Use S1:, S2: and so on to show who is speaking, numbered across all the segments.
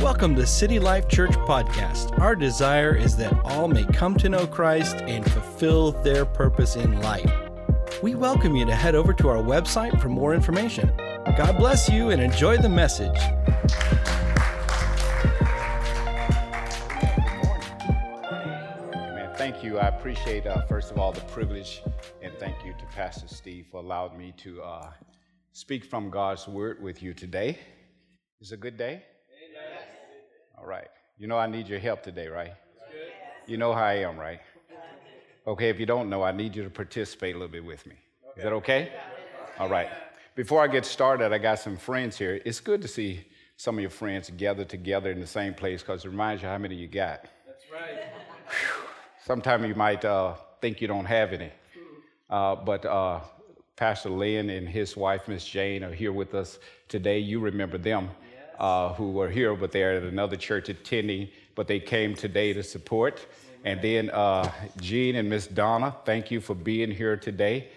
S1: Welcome to City Life Church Podcast. Our desire is that all may come to know Christ and fulfill their purpose in life. We welcome you to head over to our website for more information. God bless you and enjoy the message.
S2: Amen. Thank you. I appreciate, uh, first of all, the privilege, and thank you to Pastor Steve for allowing me to uh, speak from God's word with you today. Is it a good day? All right. You know I need your help today, right? You know how I am, right? Okay, if you don't know, I need you to participate a little bit with me. Is that okay? All right. Before I get started, I got some friends here. It's good to see some of your friends gathered together in the same place because it reminds you how many you got.
S1: That's right.
S2: Sometimes you might uh, think you don't have any. Uh, but uh, Pastor Lynn and his wife, Miss Jane, are here with us today. You remember them uh, who were here, but they're at another church attending, but they came today to support. And then uh, Jean and Miss Donna, thank you for being here today.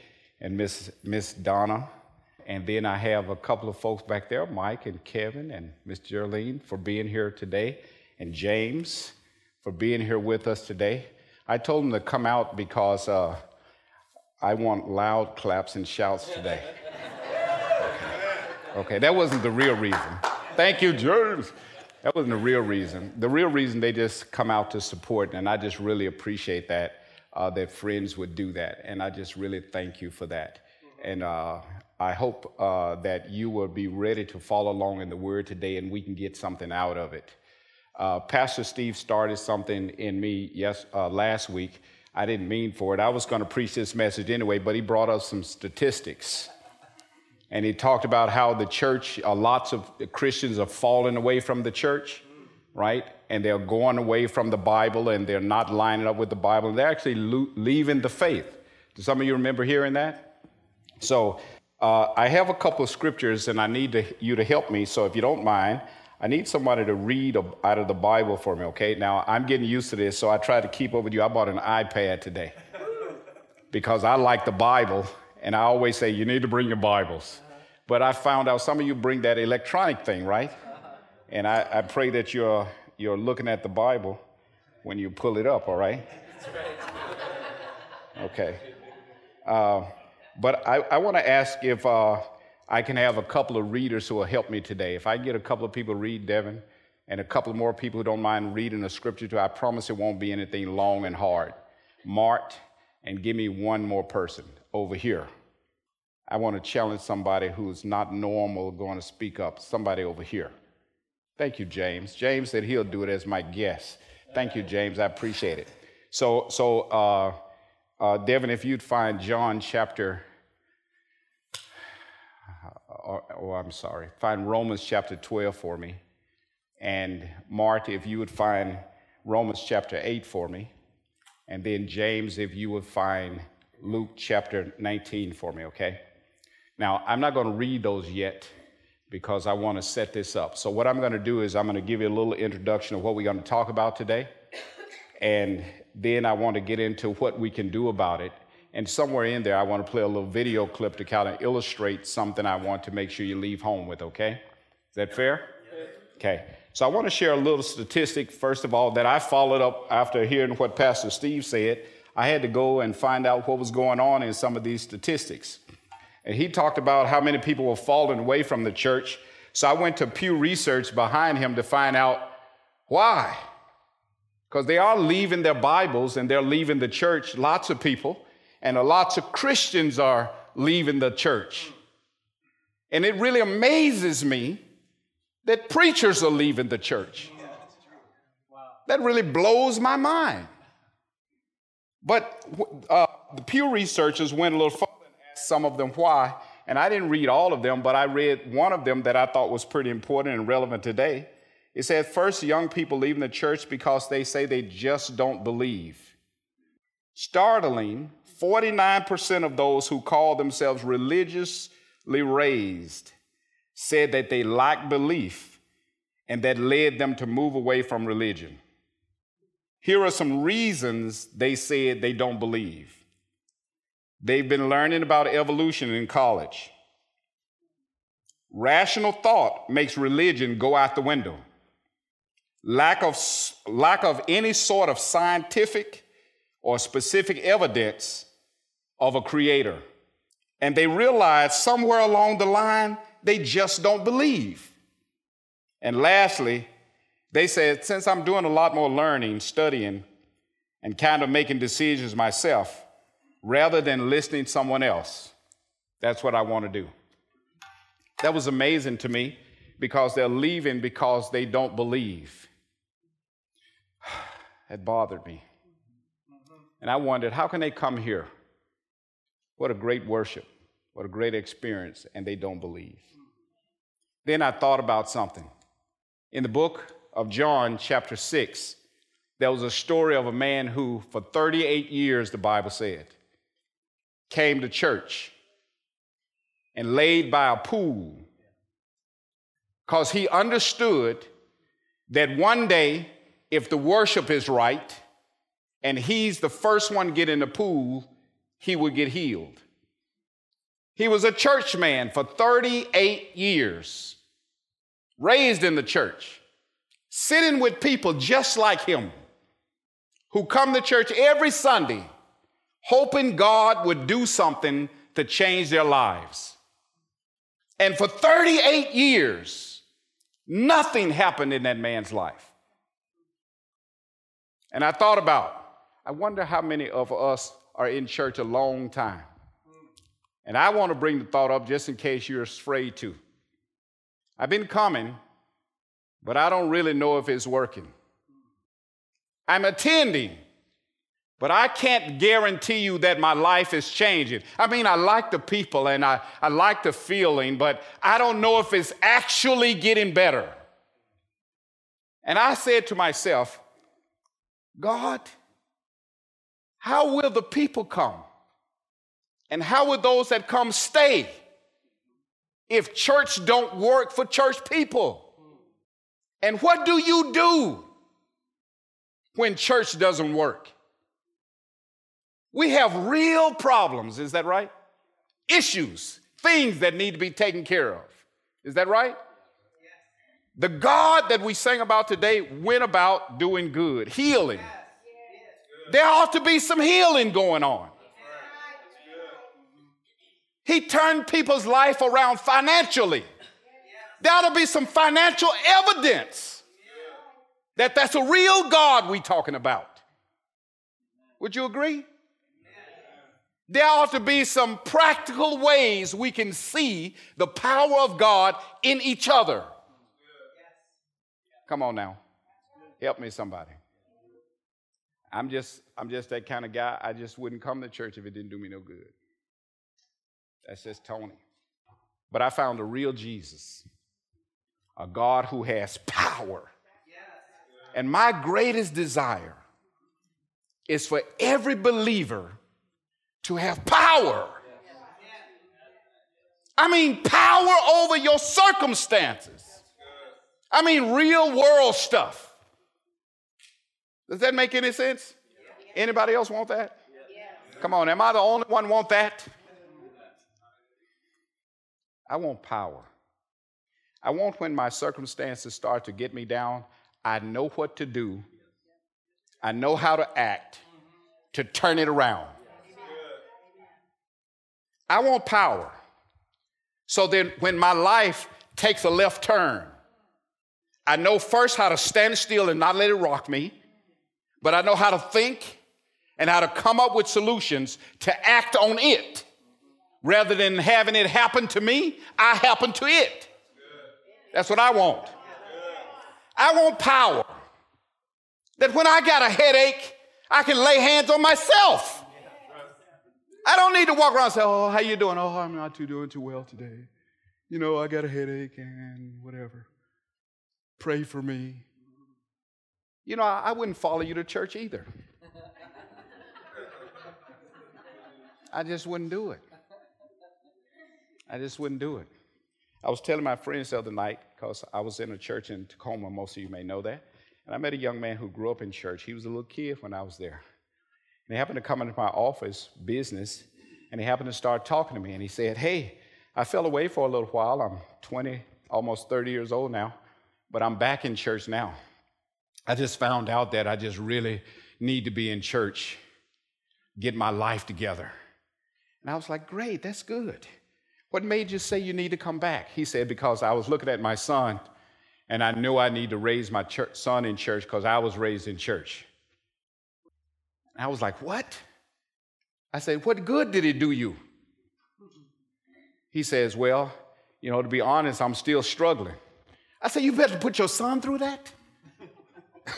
S2: And Miss Miss Donna. And then I have a couple of folks back there, Mike and Kevin and Miss Geraldine, for being here today, and James for being here with us today. I told them to come out because uh, I want loud claps and shouts today. Okay, that wasn't the real reason. Thank you, James. That wasn't the real reason. The real reason they just come out to support, and I just really appreciate that uh, that friends would do that, and I just really thank you for that. And uh, I hope uh, that you will be ready to follow along in the Word today, and we can get something out of it. Uh, Pastor Steve started something in me yes uh, last week. I didn't mean for it. I was going to preach this message anyway, but he brought up some statistics. And he talked about how the church, uh, lots of Christians are falling away from the church, right? And they're going away from the Bible and they're not lining up with the Bible. And they're actually lo- leaving the faith. Do some of you remember hearing that? So uh, I have a couple of scriptures and I need to, you to help me. So if you don't mind, I need somebody to read out of the Bible for me, okay? Now I'm getting used to this, so I try to keep up with you. I bought an iPad today because I like the Bible, and I always say, you need to bring your Bibles. But I found out some of you bring that electronic thing, right? And I, I pray that you're, you're looking at the Bible when you pull it up, all right? Okay. Uh, but I, I want to ask if uh, I can have a couple of readers who will help me today. If I get a couple of people read, Devin, and a couple more people who don't mind reading the scripture to, I promise it won't be anything long and hard. Mart, and give me one more person over here. I want to challenge somebody who's not normal going to speak up, somebody over here. Thank you, James. James said he'll do it as my guest. Thank you, James. I appreciate it. So, so uh, uh, Devin, if you'd find John chapter, or, oh, I'm sorry, find Romans chapter 12 for me. And Marta, if you would find Romans chapter 8 for me. And then James, if you would find Luke chapter 19 for me, okay? Now, I'm not going to read those yet because I want to set this up. So, what I'm going to do is I'm going to give you a little introduction of what we're going to talk about today. And then I want to get into what we can do about it. And somewhere in there, I want to play a little video clip to kind of illustrate something I want to make sure you leave home with, okay? Is that fair? Okay. So I want to share a little statistic, first of all, that I followed up after hearing what Pastor Steve said. I had to go and find out what was going on in some of these statistics. And he talked about how many people were falling away from the church. So I went to Pew Research behind him to find out why. Because they are leaving their Bibles and they're leaving the church, lots of people, and lots of Christians are leaving the church. And it really amazes me that preachers are leaving the church. That really blows my mind. But uh, the Pew researchers went a little further and asked some of them why. And I didn't read all of them, but I read one of them that I thought was pretty important and relevant today. It said, first, young people leaving the church because they say they just don't believe. Startling, 49% of those who call themselves religiously raised said that they lacked belief and that led them to move away from religion. Here are some reasons they said they don't believe. They've been learning about evolution in college. Rational thought makes religion go out the window. lack of, lack of any sort of scientific or specific evidence of a creator. And they realize somewhere along the line, they just don't believe. And lastly, they said, since I'm doing a lot more learning, studying, and kind of making decisions myself, rather than listening to someone else, that's what I want to do. That was amazing to me because they're leaving because they don't believe. It bothered me. And I wondered, how can they come here? What a great worship, what a great experience, and they don't believe. Then I thought about something. In the book of John, chapter 6, there was a story of a man who, for 38 years, the Bible said, came to church and laid by a pool. Because he understood that one day, if the worship is right and he's the first one get in the pool, he would get healed. He was a church man for 38 years, raised in the church, sitting with people just like him who come to church every Sunday hoping God would do something to change their lives. And for 38 years, nothing happened in that man's life. And I thought about, I wonder how many of us are in church a long time. And I want to bring the thought up just in case you're afraid to. I've been coming, but I don't really know if it's working. I'm attending, but I can't guarantee you that my life is changing. I mean, I like the people and I, I like the feeling, but I don't know if it's actually getting better. And I said to myself, God, how will the people come? And how will those that come stay if church don't work for church people? And what do you do when church doesn't work? We have real problems, is that right? Issues, things that need to be taken care of. Is that right? The God that we sang about today went about doing good, healing. There ought to be some healing going on. He turned people's life around financially. Ought be some financial evidence that that's a real God we talking about. Would you agree? There ought to be some practical ways we can see the power of God in each other. Come on now. Help me somebody. I'm just I'm just that kind of guy. I just wouldn't come to church if it didn't do me no good. That's just Tony. But I found a real Jesus, a God who has power. And my greatest desire is for every believer to have power. I mean, power over your circumstances. I mean, real world stuff. Does that make any sense? Anybody else want that? Come on, am I the only one want that? I want power. I want when my circumstances start to get me down, I know what to do. I know how to act to turn it around. I want power. So then when my life takes a left turn, I know first how to stand still and not let it rock me, but I know how to think and how to come up with solutions to act on it. Rather than having it happen to me, I happen to it. That's what I want. I want power. That when I got a headache, I can lay hands on myself. I don't need to walk around and say, "Oh, how you doing? Oh, I'm not too doing too well today. You know, I got a headache and whatever. Pray for me." You know, I wouldn't follow you to church either. I just wouldn't do it. I just wouldn't do it. I was telling my friends the other night, because I was in a church in Tacoma, most of you may know that, and I met a young man who grew up in church. He was a little kid when I was there. And he happened to come into my office business, and he happened to start talking to me, and he said, Hey, I fell away for a little while. I'm 20, almost 30 years old now, but I'm back in church now. I just found out that I just really need to be in church, get my life together. And I was like, Great, that's good. What made you say you need to come back? He said, Because I was looking at my son and I knew I need to raise my church, son in church because I was raised in church. I was like, What? I said, What good did it do you? He says, Well, you know, to be honest, I'm still struggling. I said, You better put your son through that.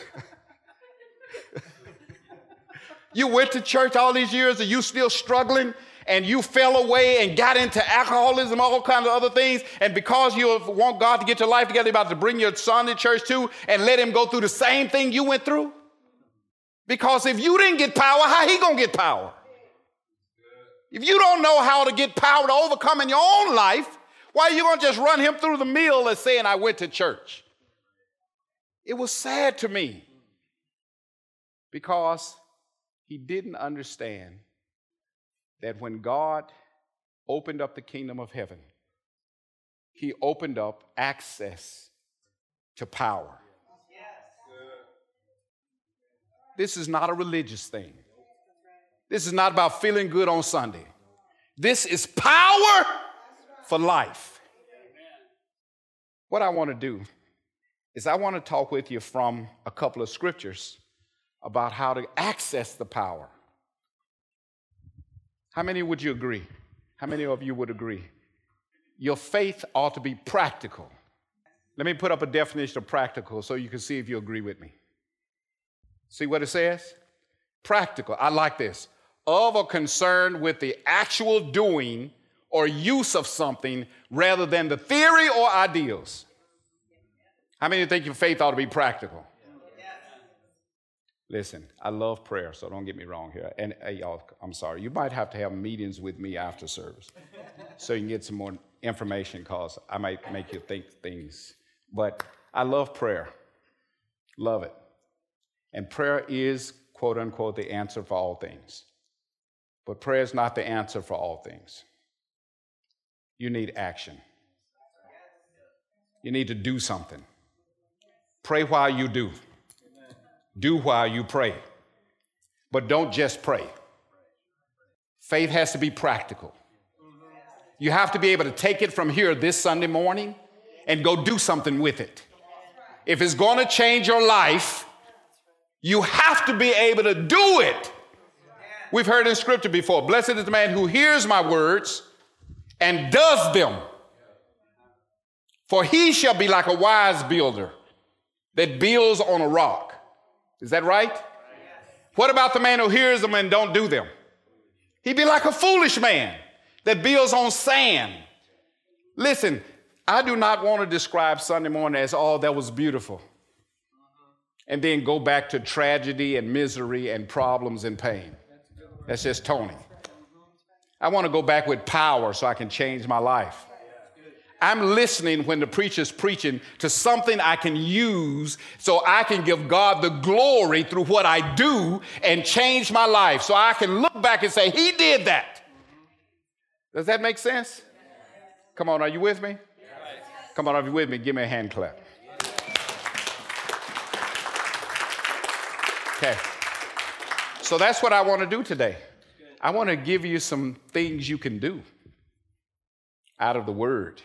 S2: you went to church all these years and you still struggling and you fell away and got into alcoholism, all kinds of other things, and because you want God to get your life together, you're about to bring your son to church too and let him go through the same thing you went through? Because if you didn't get power, how he gonna get power? If you don't know how to get power to overcome in your own life, why are you gonna just run him through the mill as saying, I went to church? It was sad to me because he didn't understand that when God opened up the kingdom of heaven, he opened up access to power. This is not a religious thing. This is not about feeling good on Sunday. This is power for life. What I want to do is I want to talk with you from a couple of scriptures about how to access the power. How many would you agree? How many of you would agree? Your faith ought to be practical. Let me put up a definition of practical so you can see if you agree with me. See what it says? Practical. I like this. Of or concerned with the actual doing or use of something rather than the theory or ideals. How many think your faith ought to be practical? Listen, I love prayer, so don't get me wrong here. And hey, y'all, I'm sorry. You might have to have meetings with me after service so you can get some more information because I might make you think things. But I love prayer. Love it. And prayer is, quote unquote, the answer for all things. But prayer is not the answer for all things. You need action. You need to do something. Pray while you do. Do while you pray. But don't just pray. Faith has to be practical. You have to be able to take it from here this Sunday morning and go do something with it. If it's going to change your life, you have to be able to do it. We've heard in scripture before Blessed is the man who hears my words and does them. For he shall be like a wise builder that builds on a rock. Is that right? What about the man who hears them and don't do them? He'd be like a foolish man that builds on sand. Listen, I do not want to describe Sunday morning as all oh, that was beautiful and then go back to tragedy and misery and problems and pain. That's just Tony. I want to go back with power so I can change my life. I'm listening when the preacher's preaching to something I can use so I can give God the glory through what I do and change my life. So I can look back and say, He did that. Does that make sense? Come on, are you with me? Come on, are you with me? Give me a hand clap. Okay. So that's what I want to do today. I want to give you some things you can do out of the Word.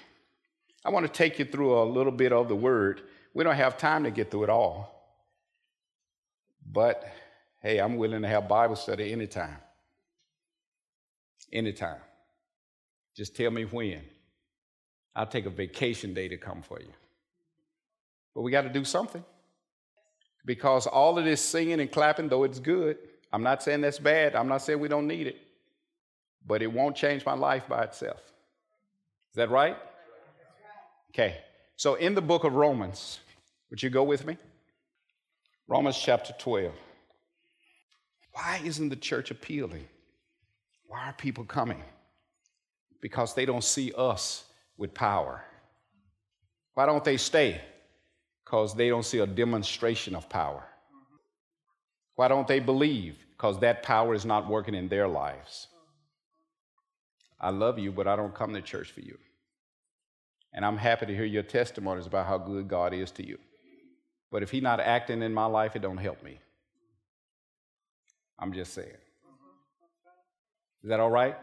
S2: I want to take you through a little bit of the word. We don't have time to get through it all. But hey, I'm willing to have Bible study anytime. Anytime. Just tell me when. I'll take a vacation day to come for you. But we got to do something. Because all of this singing and clapping, though it's good, I'm not saying that's bad. I'm not saying we don't need it. But it won't change my life by itself. Is that right? Okay, so in the book of Romans, would you go with me? Romans chapter 12. Why isn't the church appealing? Why are people coming? Because they don't see us with power. Why don't they stay? Because they don't see a demonstration of power. Why don't they believe? Because that power is not working in their lives. I love you, but I don't come to church for you. And I'm happy to hear your testimonies about how good God is to you. But if He's not acting in my life, it don't help me. I'm just saying. Is that all right?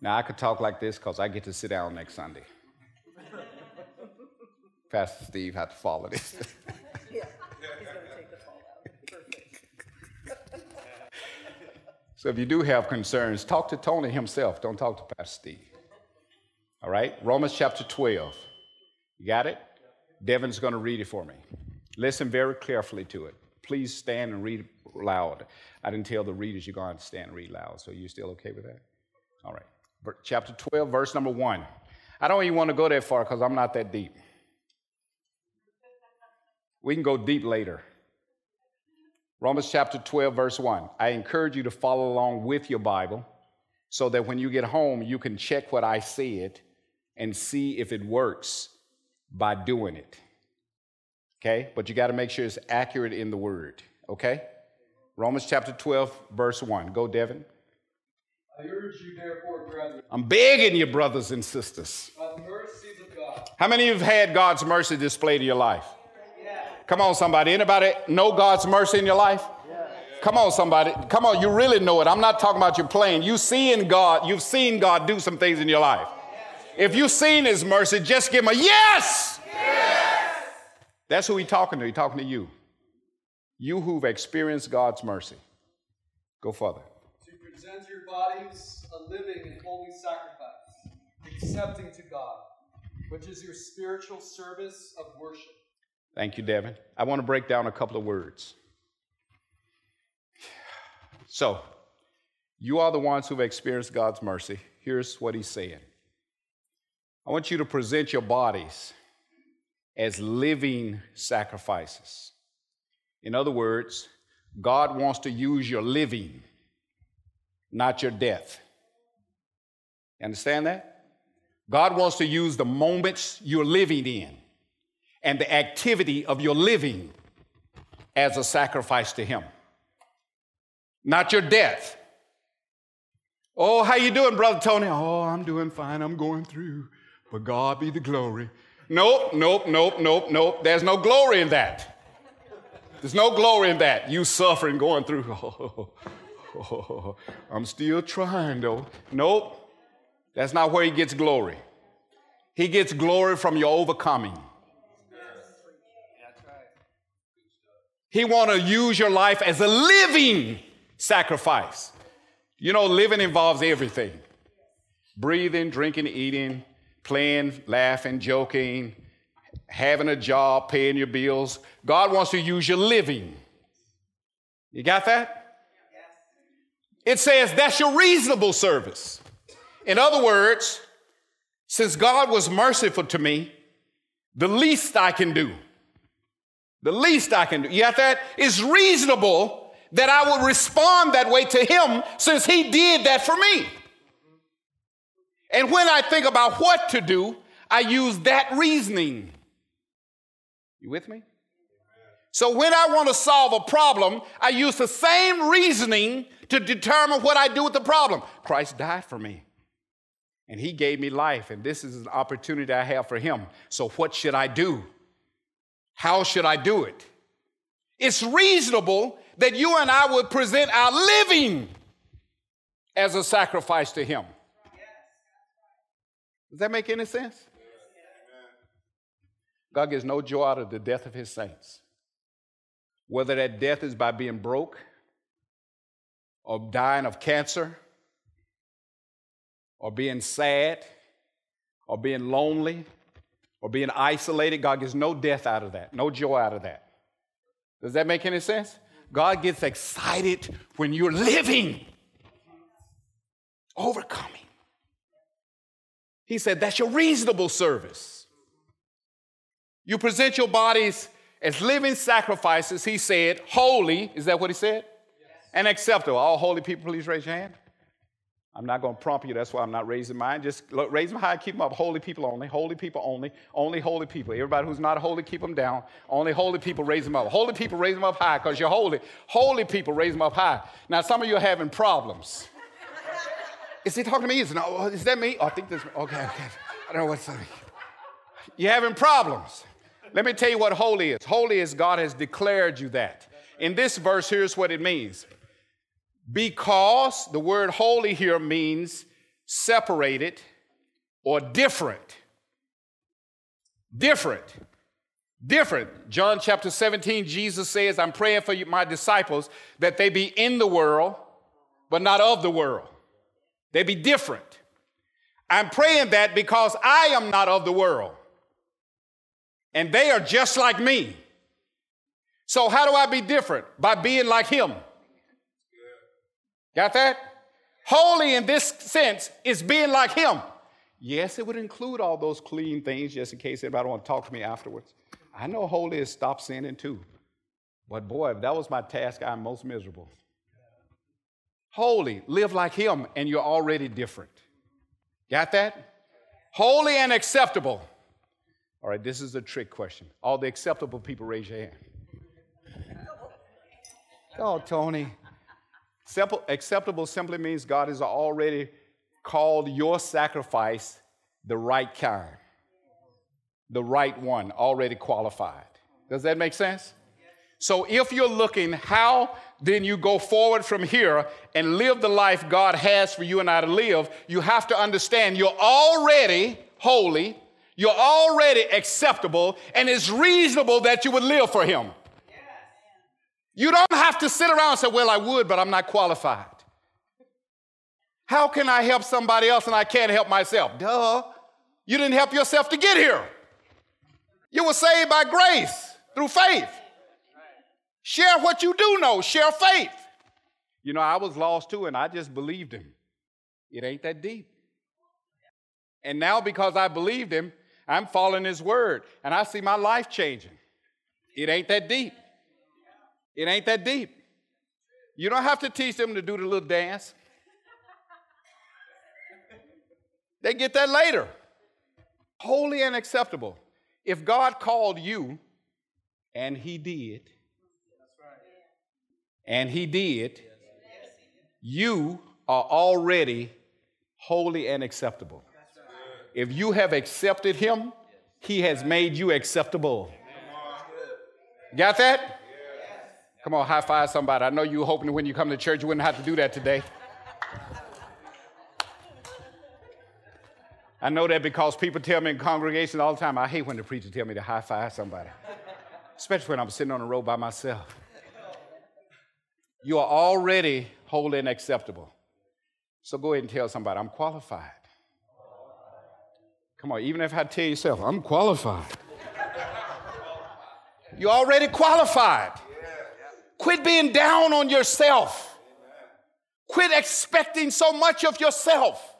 S2: Now I could talk like this because I get to sit down next Sunday. Pastor Steve had to follow this. yeah, he's going to take the fall out. Perfect. so if you do have concerns, talk to Tony himself. Don't talk to Pastor Steve. All right? Romans chapter 12. You got it? Devin's going to read it for me. Listen very carefully to it. Please stand and read loud. I didn't tell the readers you're going to stand and read loud, so you still okay with that? All right. Chapter 12, verse number 1. I don't even want to go that far because I'm not that deep. We can go deep later. Romans chapter 12, verse 1. I encourage you to follow along with your Bible so that when you get home, you can check what I said and see if it works by doing it. Okay? But you got to make sure it's accurate in the word. Okay? Romans chapter 12, verse 1. Go, Devin.
S3: I urge you, therefore, brethren.
S2: I'm begging you, brothers and sisters.
S3: By the mercies of God.
S2: How many of you have had God's mercy displayed in your life? Yeah. Come on, somebody. Anybody know God's mercy in your life? Yeah. Come on, somebody. Come on, you really know it. I'm not talking about you playing. You've seen God, you've seen God do some things in your life. If you've seen his mercy, just give him a yes. yes. That's who he's talking to. He's talking to you. You who've experienced God's mercy. Go further.
S3: To present your bodies a living and holy sacrifice, accepting to God, which is your spiritual service of worship.
S2: Thank you, Devin. I want to break down a couple of words. So, you are the ones who've experienced God's mercy. Here's what he's saying I want you to present your bodies as living sacrifices. In other words, God wants to use your living, not your death. You understand that? God wants to use the moments you're living in and the activity of your living as a sacrifice to him not your death oh how you doing brother tony oh i'm doing fine i'm going through but god be the glory. Nope nope nope nope nope. There's no glory in that. There's no glory in that. You suffering going through. Oh, oh, i'm still trying though. Nope. That's not where he gets glory. He gets glory from your overcoming. He want to use your life as a living sacrifice. You know, living involves everything. Breathing, drinking, eating, playing, laughing, joking, having a job, paying your bills. God wants to use your living. You got that? It says that's your reasonable service. In other words, since God was merciful to me, the least I can do the least I can do. You got that? It's reasonable that I would respond that way to him since he did that for me. And when I think about what to do, I use that reasoning. You with me? So when I want to solve a problem, I use the same reasoning to determine what I do with the problem. Christ died for me. And he gave me life, and this is an opportunity I have for him. So what should I do? How should I do it? It's reasonable that you and I would present our living as a sacrifice to Him. Does that make any sense? God gets no joy out of the death of His saints. Whether that death is by being broke, or dying of cancer, or being sad, or being lonely, or being isolated. God gets no death out of that, no joy out of that. Does that make any sense? God gets excited when you're living, overcoming. He said that's your reasonable service. You present your bodies as living sacrifices, he said, holy, is that what he said? Yes. And acceptable. All holy people, please raise your hand. I'm not going to prompt you. That's why I'm not raising mine. Just look, raise them high, keep them up. Holy people only. Holy people only. Only holy people. Everybody who's not holy, keep them down. Only holy people, raise them up. Holy people, raise them up high because you're holy. Holy people, raise them up high. Now, some of you are having problems. Is he talking to me? Is, no, oh, is that me? Oh, I think this. Okay, okay. I don't know what's saying. You're having problems. Let me tell you what holy is. Holy is God has declared you that. In this verse, here's what it means. Because the word holy here means separated or different. Different. Different. John chapter 17, Jesus says, I'm praying for you, my disciples that they be in the world, but not of the world. They be different. I'm praying that because I am not of the world. And they are just like me. So, how do I be different? By being like Him. Got that? Holy in this sense is being like Him. Yes, it would include all those clean things, just in case anybody want to talk to me afterwards. I know holy is stop sinning too. But boy, if that was my task, I'm most miserable. Holy, live like Him, and you're already different. Got that? Holy and acceptable. All right, this is a trick question. All the acceptable people, raise your hand. Oh, Tony. Simple, acceptable simply means God has already called your sacrifice the right kind, the right one, already qualified. Does that make sense? So if you're looking, how then you go forward from here and live the life God has for you and I to live, you have to understand you're already holy, you're already acceptable, and it's reasonable that you would live for Him. You don't have to sit around and say, Well, I would, but I'm not qualified. How can I help somebody else and I can't help myself? Duh. You didn't help yourself to get here. You were saved by grace through faith. Share what you do know, share faith. You know, I was lost too, and I just believed him. It ain't that deep. And now, because I believed him, I'm following his word, and I see my life changing. It ain't that deep. It ain't that deep. You don't have to teach them to do the little dance. They get that later. Holy and acceptable. If God called you, and He did, and He did, you are already holy and acceptable. If you have accepted Him, He has made you acceptable. Got that? Come on, high five somebody. I know you hoping when you come to church you wouldn't have to do that today. I know that because people tell me in congregations all the time, I hate when the preacher tell me to high five somebody, especially when I'm sitting on the road by myself. You are already holy and acceptable. So go ahead and tell somebody, I'm qualified. Come on, even if I tell yourself, I'm qualified. You're already qualified. Quit being down on yourself. Quit expecting so much of yourself.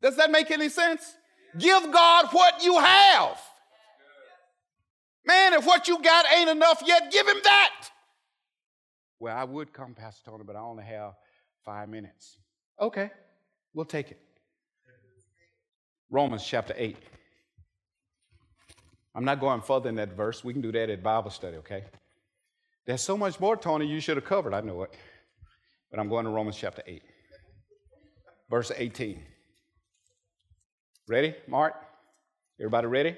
S2: Does that make any sense? Give God what you have. Man, if what you got ain't enough yet, give him that. Well, I would come, Pastor Tony, but I only have five minutes. Okay, we'll take it. Romans chapter 8. I'm not going further in that verse. We can do that at Bible study, okay? There's so much more, Tony, you should have covered. I know it. But I'm going to Romans chapter 8, verse 18. Ready, Mark? Everybody ready?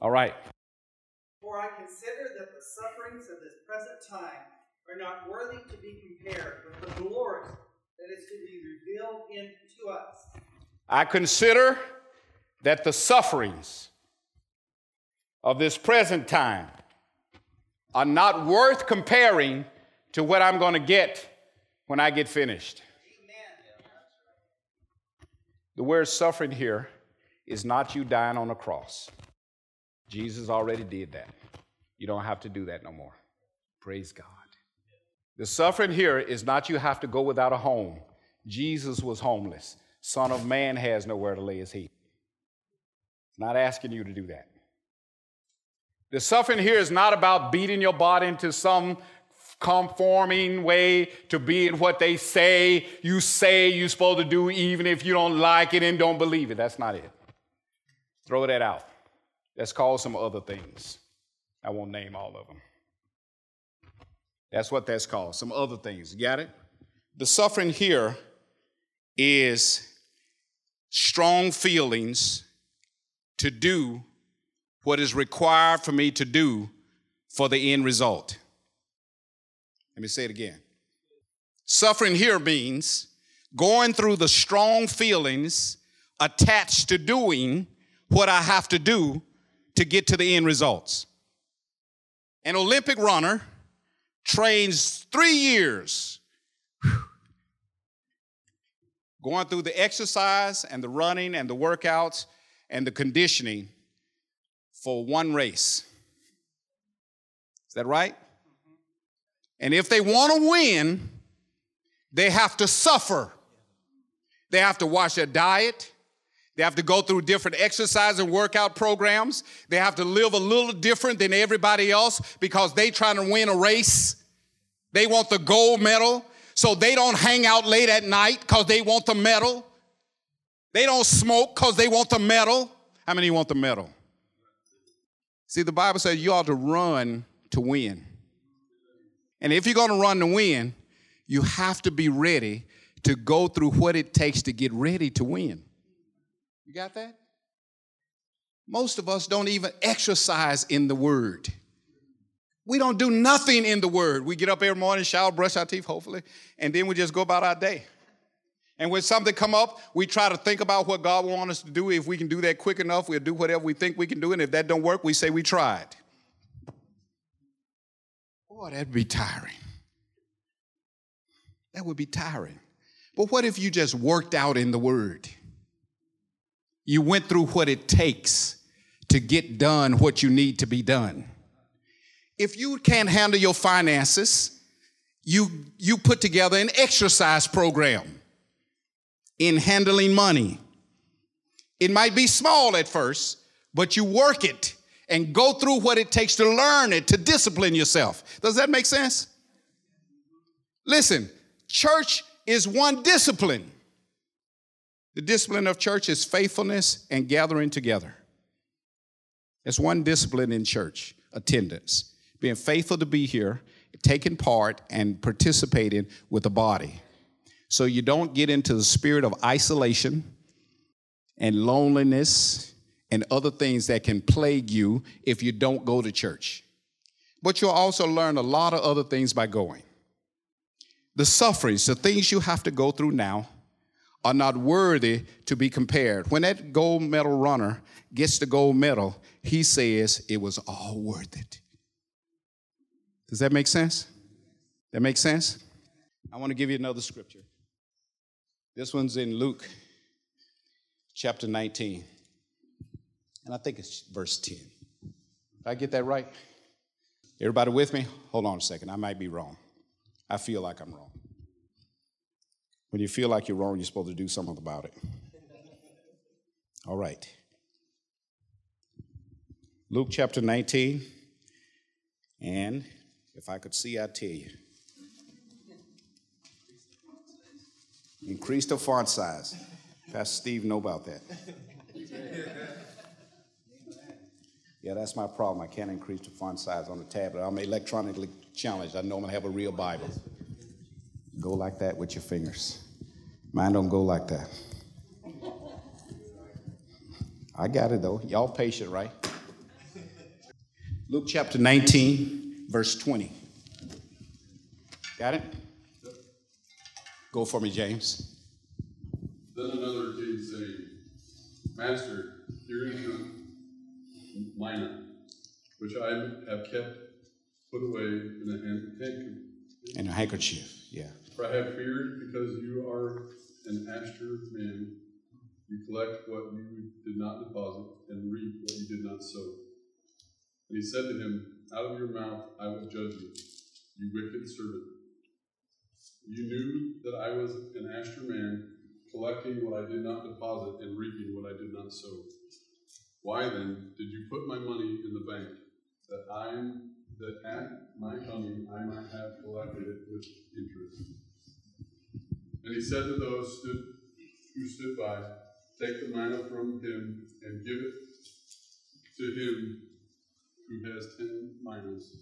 S2: All right.
S4: For I consider that the sufferings of this present time are not worthy to be compared with the glory that is to be revealed into us.
S2: I consider that the sufferings of this present time are not worth comparing to what I'm going to get when I get finished. The word suffering here is not you dying on a cross. Jesus already did that. You don't have to do that no more. Praise God. The suffering here is not you have to go without a home. Jesus was homeless. Son of Man has nowhere to lay his head. Not asking you to do that. The suffering here is not about beating your body into some conforming way to being what they say you say you're supposed to do, even if you don't like it and don't believe it. That's not it. Throw that out. Let's call some other things. I won't name all of them. That's what that's called. Some other things. You Got it? The suffering here is strong feelings to do what is required for me to do for the end result. Let me say it again. Suffering here means going through the strong feelings attached to doing what I have to do to get to the end results. An Olympic runner trains three years going through the exercise and the running and the workouts and the conditioning for one race. Is that right? And if they want to win, they have to suffer. They have to watch their diet. They have to go through different exercise and workout programs. They have to live a little different than everybody else because they trying to win a race. They want the gold medal. So they don't hang out late at night because they want the medal. They don't smoke because they want the medal. How many want the medal? See, the Bible says you ought to run to win. And if you're going to run to win, you have to be ready to go through what it takes to get ready to win. You got that? Most of us don't even exercise in the Word. We don't do nothing in the Word. We get up every morning, shower, brush our teeth, hopefully, and then we just go about our day. And when something come up, we try to think about what God wants us to do. If we can do that quick enough, we'll do whatever we think we can do. And if that don't work, we say we tried. Boy, that'd be tiring. That would be tiring. But what if you just worked out in the Word? You went through what it takes to get done what you need to be done. If you can't handle your finances, you, you put together an exercise program in handling money. It might be small at first, but you work it and go through what it takes to learn it, to discipline yourself. Does that make sense? Listen, church is one discipline. The discipline of church is faithfulness and gathering together. It's one discipline in church attendance, being faithful to be here, taking part, and participating with the body. So you don't get into the spirit of isolation and loneliness and other things that can plague you if you don't go to church. But you'll also learn a lot of other things by going. The sufferings, the things you have to go through now, are not worthy to be compared. When that gold medal runner gets the gold medal, he says it was all worth it. Does that make sense? That makes sense? I want to give you another scripture. This one's in Luke chapter 19. And I think it's verse 10. Did I get that right? Everybody with me? Hold on a second. I might be wrong. I feel like I'm wrong. When you feel like you're wrong, you're supposed to do something about it. All right. Luke chapter 19. And if I could see, I'd tell you. Increase the font size. Pastor Steve know about that. Yeah, that's my problem. I can't increase the font size on the tablet. I'm electronically challenged. I normally have a real Bible. Go like that with your fingers. Mine don't go like that. I got it though. Y'all patient, right? Luke chapter 19, verse 20. Got it? Go for me, James.
S5: Then another came saying, Master, here is your mina, which I have kept put away in a handkerchief.
S2: In a handkerchief, yeah.
S5: For I have feared because you are an Asher man. You collect what you did not deposit and reap what you did not sow. And he said to him, Out of your mouth I will judge you, you wicked servant. You knew that I was an Asher man, collecting what I did not deposit and reaping what I did not sow. Why then did you put my money in the bank, that I that at my coming I might have collected it with interest? And he said to those who stood by, Take the mina from him and give it to him who has ten minas.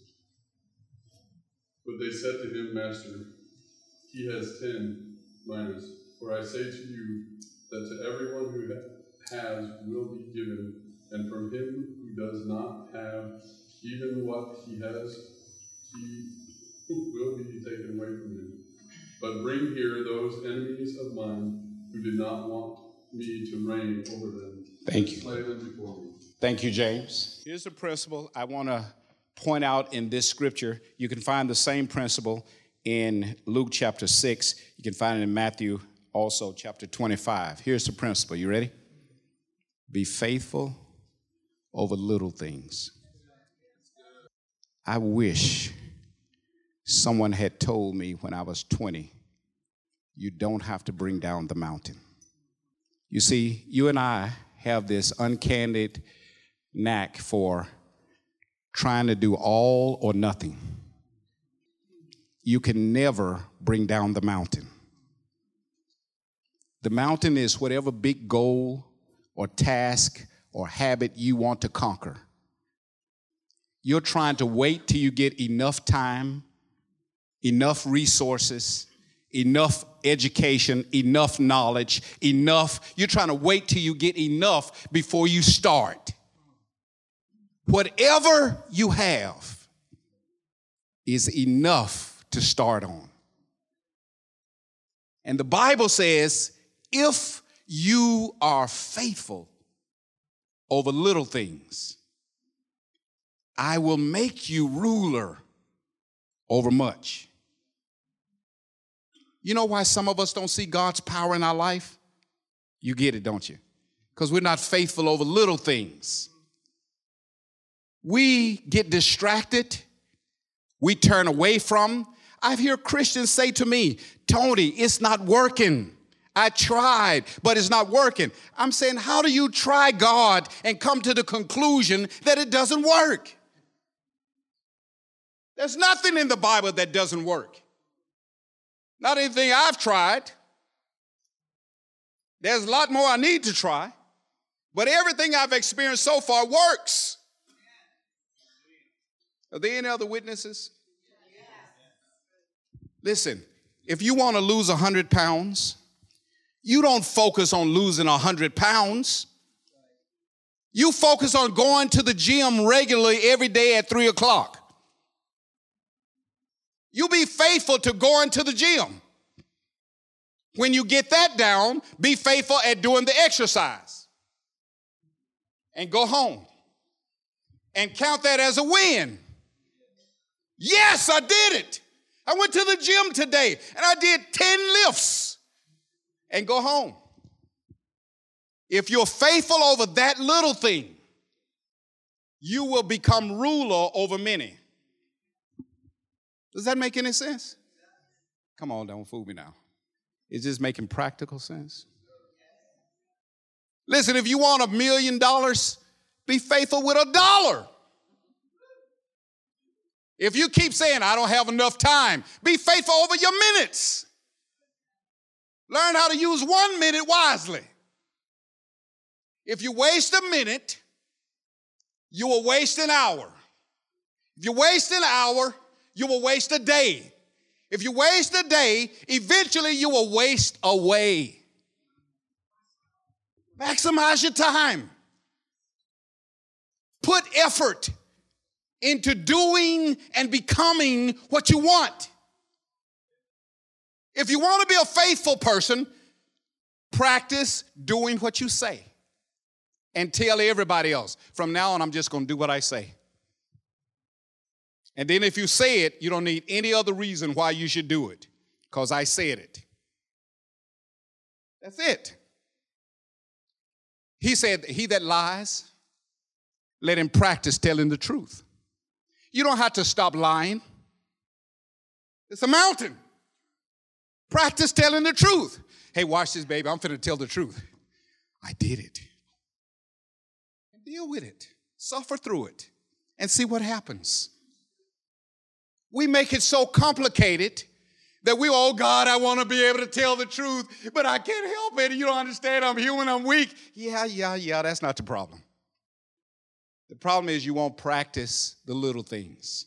S5: But they said to him, Master, he has ten minas. For I say to you that to everyone who has will be given, And from him who does not have even what he has, he will be taken away from him. But bring here those enemies of mine who did not want me to reign over them.
S2: Thank you.
S5: Slay them before me.
S2: Thank you, James. Here's a principle I want to point out in this scripture. You can find the same principle in Luke chapter 6. You can find it in Matthew also, chapter 25. Here's the principle. You ready? Be faithful over little things. I wish someone had told me when I was 20, you don't have to bring down the mountain. You see, you and I have this uncandid knack for trying to do all or nothing. You can never bring down the mountain. The mountain is whatever big goal or task or habit you want to conquer. You're trying to wait till you get enough time, enough resources, enough education, enough knowledge, enough. You're trying to wait till you get enough before you start. Whatever you have is enough to start on. And the Bible says if you are faithful over little things, I will make you ruler over much. You know why some of us don't see God's power in our life? You get it, don't you? Because we're not faithful over little things. We get distracted, we turn away from. I've heard Christians say to me, Tony, it's not working. I tried, but it's not working. I'm saying, how do you try God and come to the conclusion that it doesn't work? There's nothing in the Bible that doesn't work. Not anything I've tried. There's a lot more I need to try, but everything I've experienced so far works. Are there any other witnesses? Listen, if you want to lose 100 pounds, you don't focus on losing 100 pounds. You focus on going to the gym regularly every day at 3 o'clock. You be faithful to going to the gym. When you get that down, be faithful at doing the exercise. And go home. And count that as a win. Yes, I did it. I went to the gym today and I did 10 lifts and go home. If you're faithful over that little thing, you will become ruler over many. Does that make any sense? Come on, don't fool me now. Is this making practical sense? Listen, if you want a million dollars, be faithful with a dollar. If you keep saying, I don't have enough time, be faithful over your minutes. Learn how to use one minute wisely. If you waste a minute, you will waste an hour. If you waste an hour, you will waste a day. If you waste a day, eventually you will waste away. Maximize your time. Put effort into doing and becoming what you want. If you want to be a faithful person, practice doing what you say and tell everybody else. From now on, I'm just going to do what I say. And then if you say it, you don't need any other reason why you should do it because I said it. That's it. He said, He that lies, let him practice telling the truth. You don't have to stop lying, it's a mountain. Practice telling the truth. Hey, watch this, baby. I'm finna tell the truth. I did it. And deal with it, suffer through it, and see what happens. We make it so complicated that we, oh God, I want to be able to tell the truth, but I can't help it. You don't understand. I'm human, I'm weak. Yeah, yeah, yeah, that's not the problem. The problem is you won't practice the little things.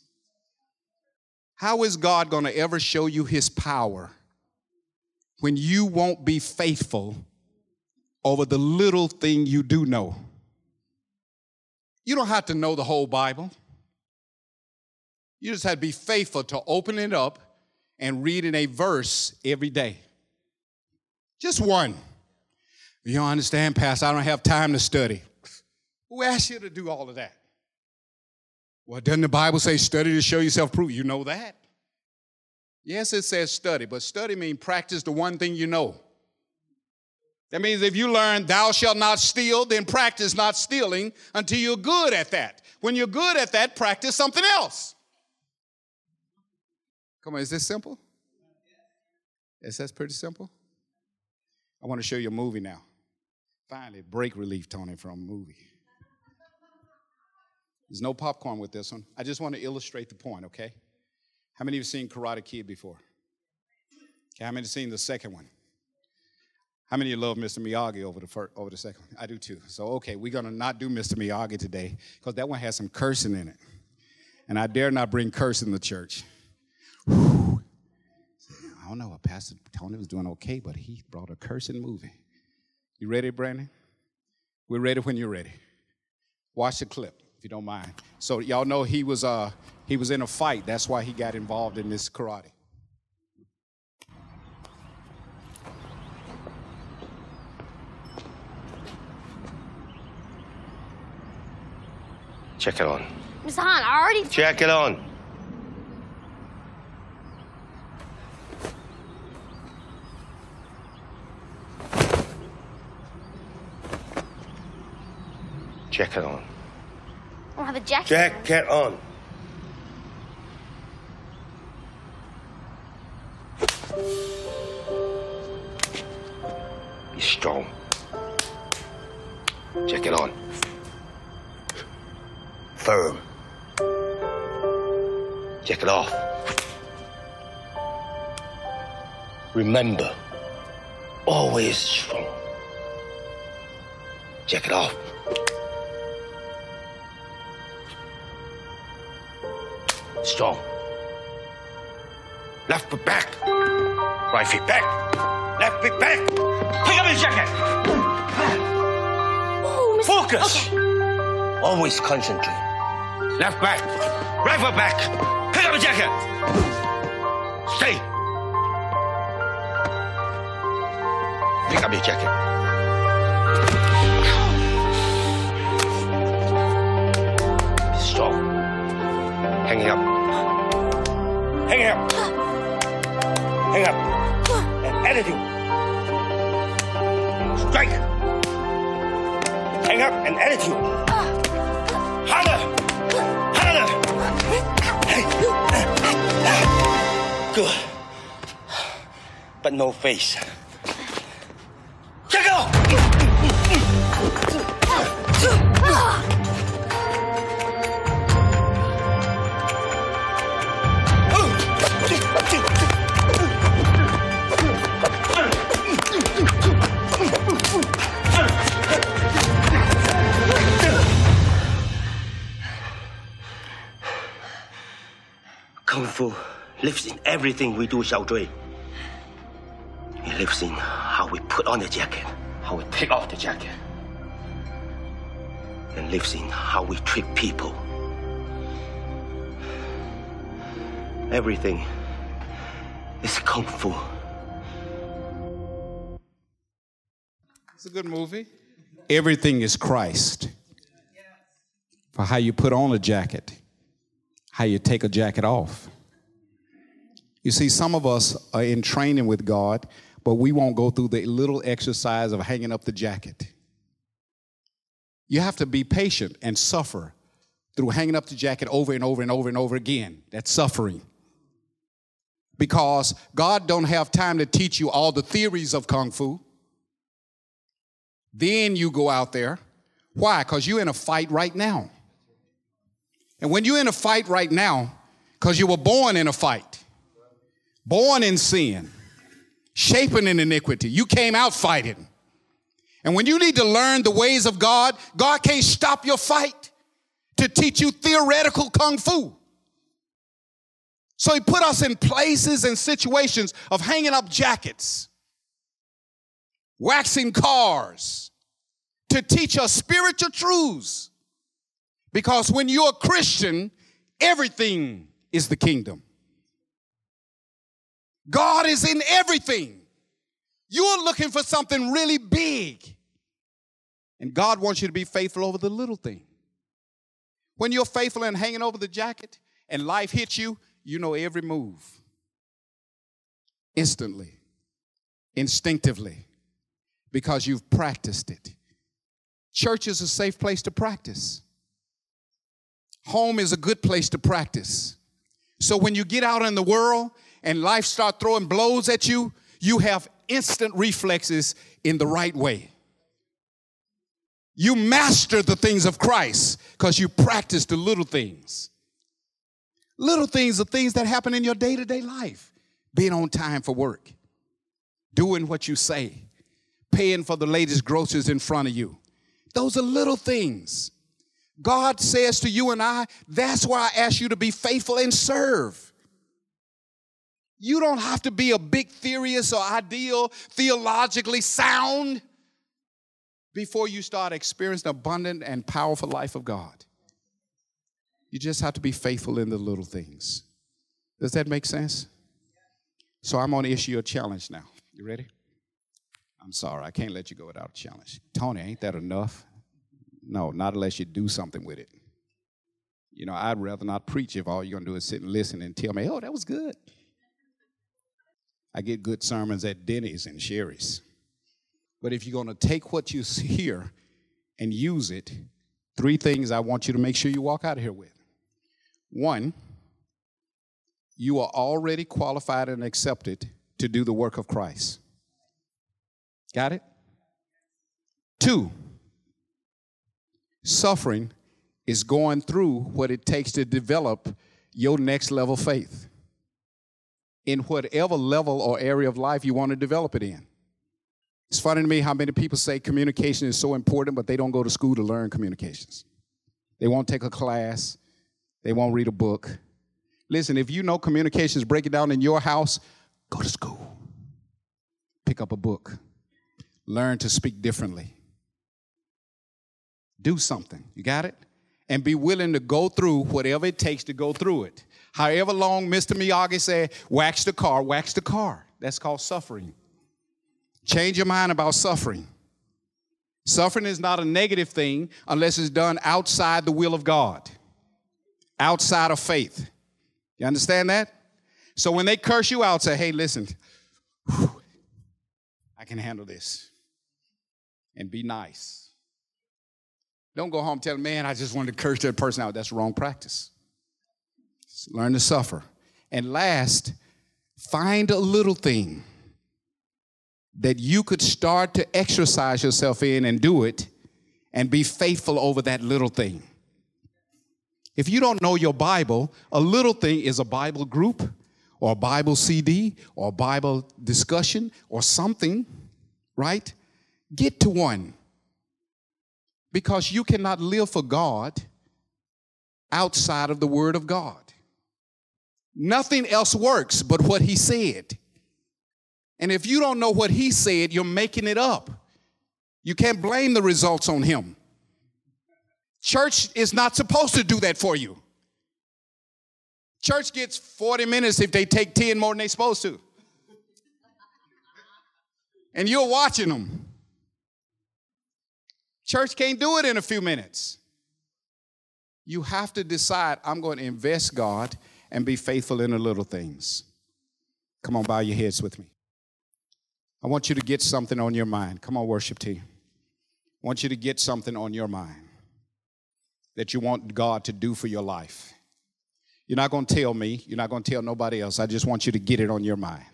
S2: How is God going to ever show you his power when you won't be faithful over the little thing you do know? You don't have to know the whole Bible. You just have to be faithful to open it up and reading a verse every day. Just one. You understand, Pastor, I don't have time to study. Who asked you to do all of that? Well, doesn't the Bible say study to show yourself proof? You know that. Yes, it says study, but study means practice the one thing you know. That means if you learn thou shalt not steal, then practice not stealing until you're good at that. When you're good at that, practice something else. Come on, is this simple? Yes, that's pretty simple. I want to show you a movie now. Finally, break relief, Tony, from a movie. There's no popcorn with this one. I just want to illustrate the point, okay? How many of you seen Karate Kid before? Okay, how many have seen the second one? How many of you love Mr. Miyagi over the first, over the second one? I do too. So okay, we're gonna not do Mr. Miyagi today because that one has some cursing in it, and I dare not bring cursing to church. Whew. I don't know. What Pastor Tony was doing okay, but he brought a cursing movie. You ready, Brandon? We're ready when you're ready. Watch the clip if you don't mind. So y'all know he was uh he was in a fight. That's why he got involved in this karate.
S6: Check it on.
S7: Miss Han, I already.
S6: Check it on. Check it on.
S7: I don't have a jacket.
S6: Check it on. Be strong. Check it on. Firm. Check it off. Remember, always strong. Check it off. Strong. Left foot back. Right feet back. Left feet back. Pick up your jacket.
S7: Ooh,
S6: Focus.
S7: Okay.
S6: Always concentrate. Left back. Right foot back. Pick up your jacket. Stay. Pick up your jacket. Strong. Hang it up. Hang up. Hang up. And anything. Strike. Hang up and attitude. Harder! Harder! Good. But no face. Everything we do, Xiao Zhui. It lives in how we put on the jacket, how we take off the jacket. And lives in how we treat people. Everything is Kung Fu.
S2: It's a good movie. Everything is Christ. For how you put on a jacket, how you take a jacket off. You see, some of us are in training with God, but we won't go through the little exercise of hanging up the jacket. You have to be patient and suffer through hanging up the jacket over and over and over and over again. That's suffering. Because God don't have time to teach you all the theories of kung fu. Then you go out there. Why? Because you're in a fight right now. And when you're in a fight right now, because you were born in a fight, born in sin, shapen in iniquity, you came out fighting. And when you need to learn the ways of God, God can't stop your fight to teach you theoretical kung fu. So he put us in places and situations of hanging up jackets, waxing cars to teach us spiritual truths Because when you're a Christian, everything is the kingdom. God is in everything. You're looking for something really big. And God wants you to be faithful over the little thing. When you're faithful and hanging over the jacket and life hits you, you know every move. Instantly, instinctively, because you've practiced it. Church is a safe place to practice. Home is a good place to practice. So when you get out in the world and life start throwing blows at you, you have instant reflexes in the right way. You master the things of Christ because you practice the little things. Little things are things that happen in your day to day life. Being on time for work, doing what you say, paying for the latest groceries in front of you. Those are little things. God says to you and I, that's why I ask you to be faithful and serve. You don't have to be a big theorist or ideal, theologically sound before you start experiencing abundant and powerful life of God. You just have to be faithful in the little things. Does that make sense? So I'm going to issue a challenge now. You ready? I'm sorry, I can't let you go without a challenge. Tony, ain't that enough? No, not unless you do something with it. You know, I'd rather not preach if all you're going to do is sit and listen and tell me, oh, that was good. I get good sermons at Denny's and Shari's. But if you're going to take what you hear and use it, three things I want you to make sure you walk out of here with. One, you are already qualified and accepted to do the work of Christ. Got it? Two, suffering is going through what it takes to develop your next level faith in whatever level or area of life you want to develop it in. It's funny to me how many people say communication is so important, but they don't go to school to learn communications. They won't take a class, they won't read a book. Listen, if you know communications breaking down in your house, go to school. Pick up a book. Learn to speak differently. Do something. You got it? And be willing to go through whatever it takes to go through it. However long Mr. Miyagi said, wax the car, wax the car. That's called suffering. Change your mind about suffering. Suffering is not a negative thing unless it's done outside the will of God, outside of faith. You understand that? So when they curse you out, say, hey, listen, whew, I can handle this. And be nice. Don't go home telling, man, I just wanted to curse that person out. That's wrong practice. Learn to suffer. And last, find a little thing that you could start to exercise yourself in and do it and be faithful over that little thing. If you don't know your Bible, a little thing is a Bible group or a Bible CD or a Bible discussion or something, right? Get to one. Because you cannot live for God outside of the Word of God. Nothing else works but what He said. And if you don't know what he said, you're making it up. You can't blame the results on him. Church is not supposed to do that for you. Church gets 40 minutes if they take 10 more than they're supposed to. And you're watching them. Church can't do it in a few minutes. You have to decide I'm going to invest God and be faithful in the little things. Come on, bow your heads with me. I want you to get something on your mind. Come on, worship team. I want you to get something on your mind that you want God to do for your life. You're not going to tell me, you're not going to tell nobody else. I just want you to get it on your mind.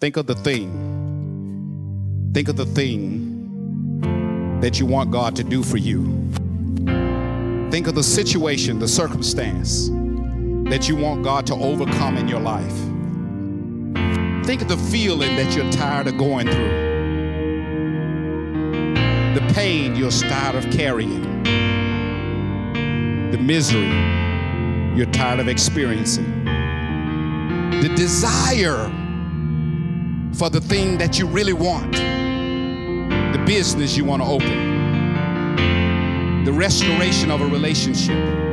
S2: Think of the thing. Think of the thing that you want God to do for you. Think of the situation, the circumstance that you want God to overcome in your life. Think of the feeling that you're tired of going through, the pain you're tired of carrying, the misery you're tired of experiencing, the desire for the thing that you really want, the business you want to open, the restoration of a relationship.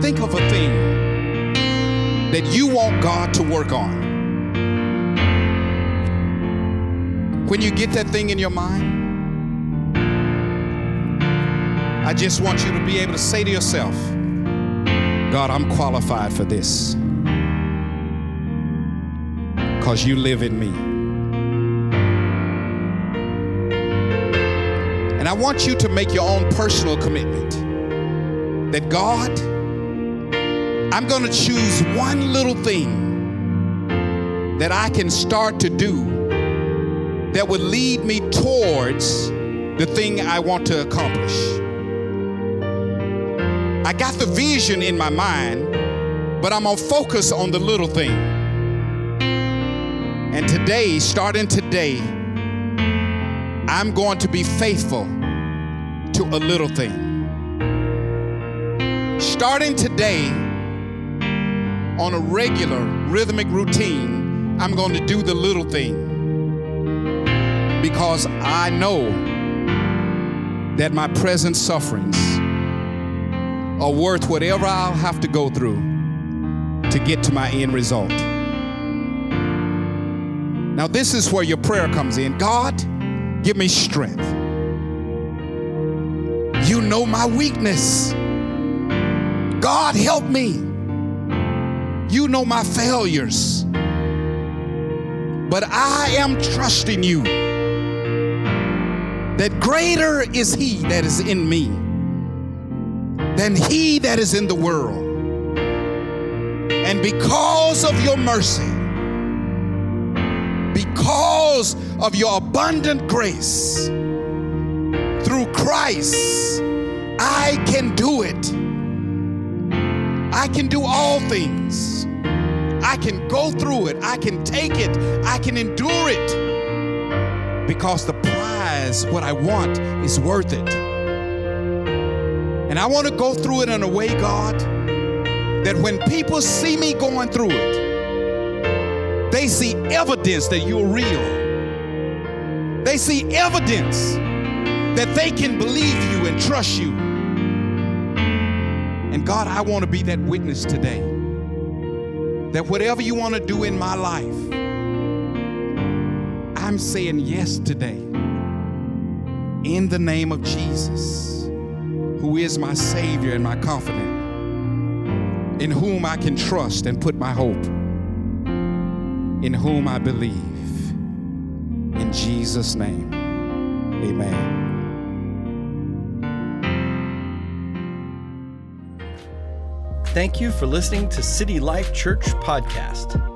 S2: Think of a thing that you want God to work on. When you get that thing in your mind, I just want you to be able to say to yourself, God, I'm qualified for this because you live in me. And I want you to make your own personal commitment that God, I'm going to choose one little thing that I can start to do that would lead me towards the thing I want to accomplish. I got the vision in my mind, but I'm gonna focus on the little thing. And today, starting today, I'm going to be faithful to a little thing. Starting today, on a regular rhythmic routine, I'm going to do the little thing because I know that my present sufferings are worth whatever I'll have to go through to get to my end result. Now, this is where your prayer comes in God, give me strength. You know my weakness. God, help me. You know my failures. But I am trusting you that greater is He that is in me than He that is in the world. And because of your mercy, because of your abundant grace, through Christ, I can do it. I can do all things. I can go through it. I can take it. I can endure it. Because the prize, what I want, is worth it. And I want to go through it in a way, God, that when people see me going through it, they see evidence that you're real. They see evidence that they can believe you and trust you. God, I want to be that witness today. That whatever you want to do in my life, I'm saying yes today. In the name of Jesus, who is my Savior and my confidant, in whom I can trust and put my hope, in whom I believe. In Jesus' name, amen.
S1: Thank you for listening to City Life Church Podcast.